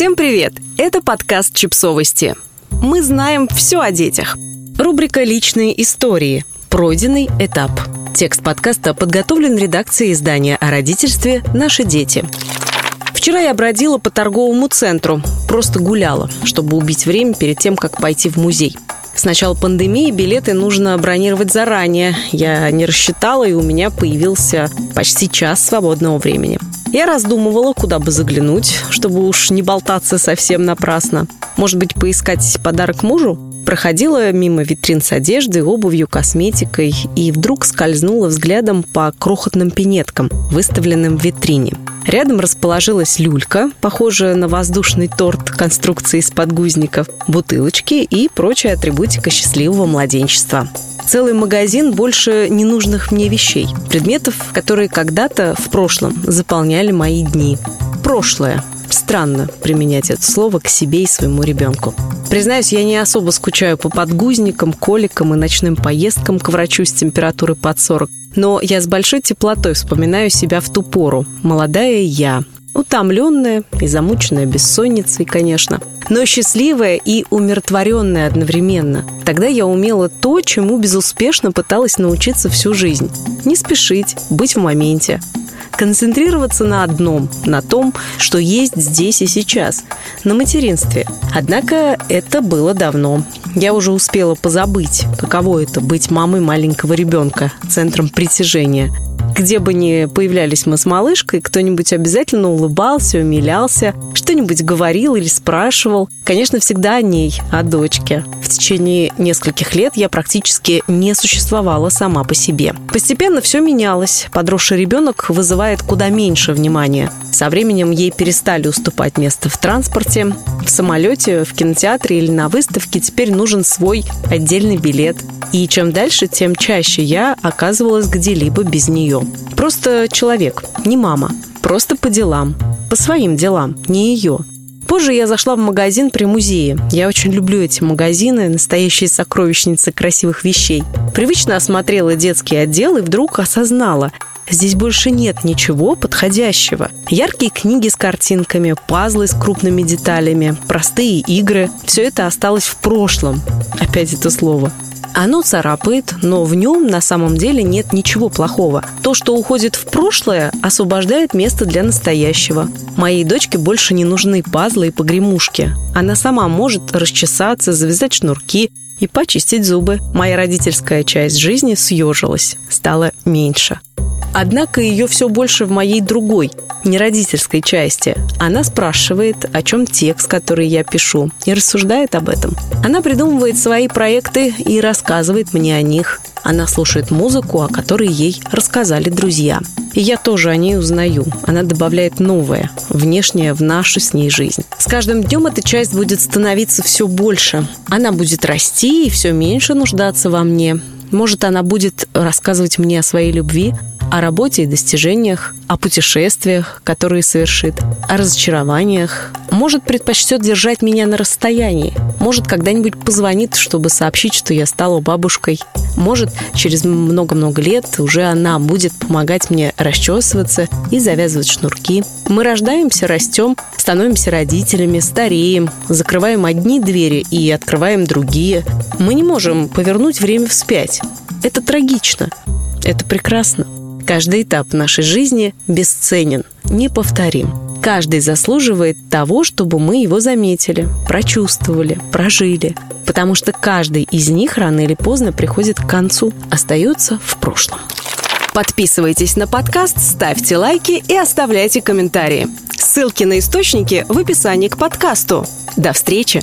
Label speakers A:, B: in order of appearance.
A: Всем привет! Это подкаст «Чипсовости». Мы знаем все о детях. Рубрика «Личные истории». Пройденный этап. Текст подкаста подготовлен редакцией издания о родительстве «Наши дети». Вчера я бродила по торговому центру, просто гуляла, чтобы убить время перед тем, как пойти в музей. С начала пандемии билеты нужно бронировать заранее. Я не рассчитала, и у меня появился почти час свободного времени. Я раздумывала, куда бы заглянуть, чтобы уж не болтаться совсем напрасно. Может быть, поискать подарок мужу? Проходила мимо витрин с одеждой, обувью, косметикой и вдруг скользнула взглядом по крохотным пинеткам, выставленным в витрине. Рядом расположилась люлька, похожая на воздушный торт конструкции из подгузников, бутылочки и прочая атрибутика счастливого младенчества. Целый магазин больше ненужных мне вещей, предметов, которые когда-то в прошлом заполняли мои дни. Прошлое. Странно применять это слово к себе и своему ребенку. Признаюсь, я не особо скучаю по подгузникам, коликам и ночным поездкам к врачу с температурой под 40. Но я с большой теплотой вспоминаю себя в ту пору. Молодая я, утомленная и замученная бессонницей, конечно, но счастливая и умиротворенная одновременно. Тогда я умела то, чему безуспешно пыталась научиться всю жизнь. Не спешить, быть в моменте, концентрироваться на одном, на том, что есть здесь и сейчас, на материнстве. Однако это было давно. Я уже успела позабыть, каково это быть мамой маленького ребенка, центром притяжения – где бы ни появлялись мы с малышкой, кто-нибудь обязательно улыбался, умилялся, что-нибудь говорил или спрашивал. Конечно, всегда о ней, о дочке. В течение нескольких лет я практически не существовала сама по себе. Постепенно все менялось. Подросший ребенок вызывает куда меньше внимания. Со временем ей перестали уступать место в транспорте, в самолете, в кинотеатре или на выставке теперь нужен свой отдельный билет. И чем дальше, тем чаще я оказывалась где-либо без нее. Просто человек, не мама. Просто по делам. По своим делам, не ее. Позже я зашла в магазин при музее. Я очень люблю эти магазины, настоящие сокровищницы красивых вещей. Привычно осмотрела детский отдел и вдруг осознала, Здесь больше нет ничего подходящего. Яркие книги с картинками, пазлы с крупными деталями, простые игры – все это осталось в прошлом. Опять это слово. Оно царапает, но в нем на самом деле нет ничего плохого. То, что уходит в прошлое, освобождает место для настоящего. Моей дочке больше не нужны пазлы и погремушки. Она сама может расчесаться, завязать шнурки и почистить зубы. Моя родительская часть жизни съежилась, стала меньше. Однако ее все больше в моей другой, не родительской части. Она спрашивает, о чем текст, который я пишу, и рассуждает об этом. Она придумывает свои проекты и рассказывает мне о них. Она слушает музыку, о которой ей рассказали друзья. И я тоже о ней узнаю. Она добавляет новое, внешнее в нашу с ней жизнь. С каждым днем эта часть будет становиться все больше. Она будет расти и все меньше нуждаться во мне. Может, она будет рассказывать мне о своей любви, о работе и достижениях, о путешествиях, которые совершит, о разочарованиях. Может, предпочтет держать меня на расстоянии. Может, когда-нибудь позвонит, чтобы сообщить, что я стала бабушкой. Может, через много-много лет уже она будет помогать мне расчесываться и завязывать шнурки. Мы рождаемся, растем, становимся родителями, стареем, закрываем одни двери и открываем другие. Мы не можем повернуть время вспять. Это трагично. Это прекрасно. Каждый этап нашей жизни бесценен, неповторим. Каждый заслуживает того, чтобы мы его заметили, прочувствовали, прожили. Потому что каждый из них рано или поздно приходит к концу, остается в прошлом. Подписывайтесь на подкаст, ставьте лайки и оставляйте комментарии. Ссылки на источники в описании к подкасту. До встречи!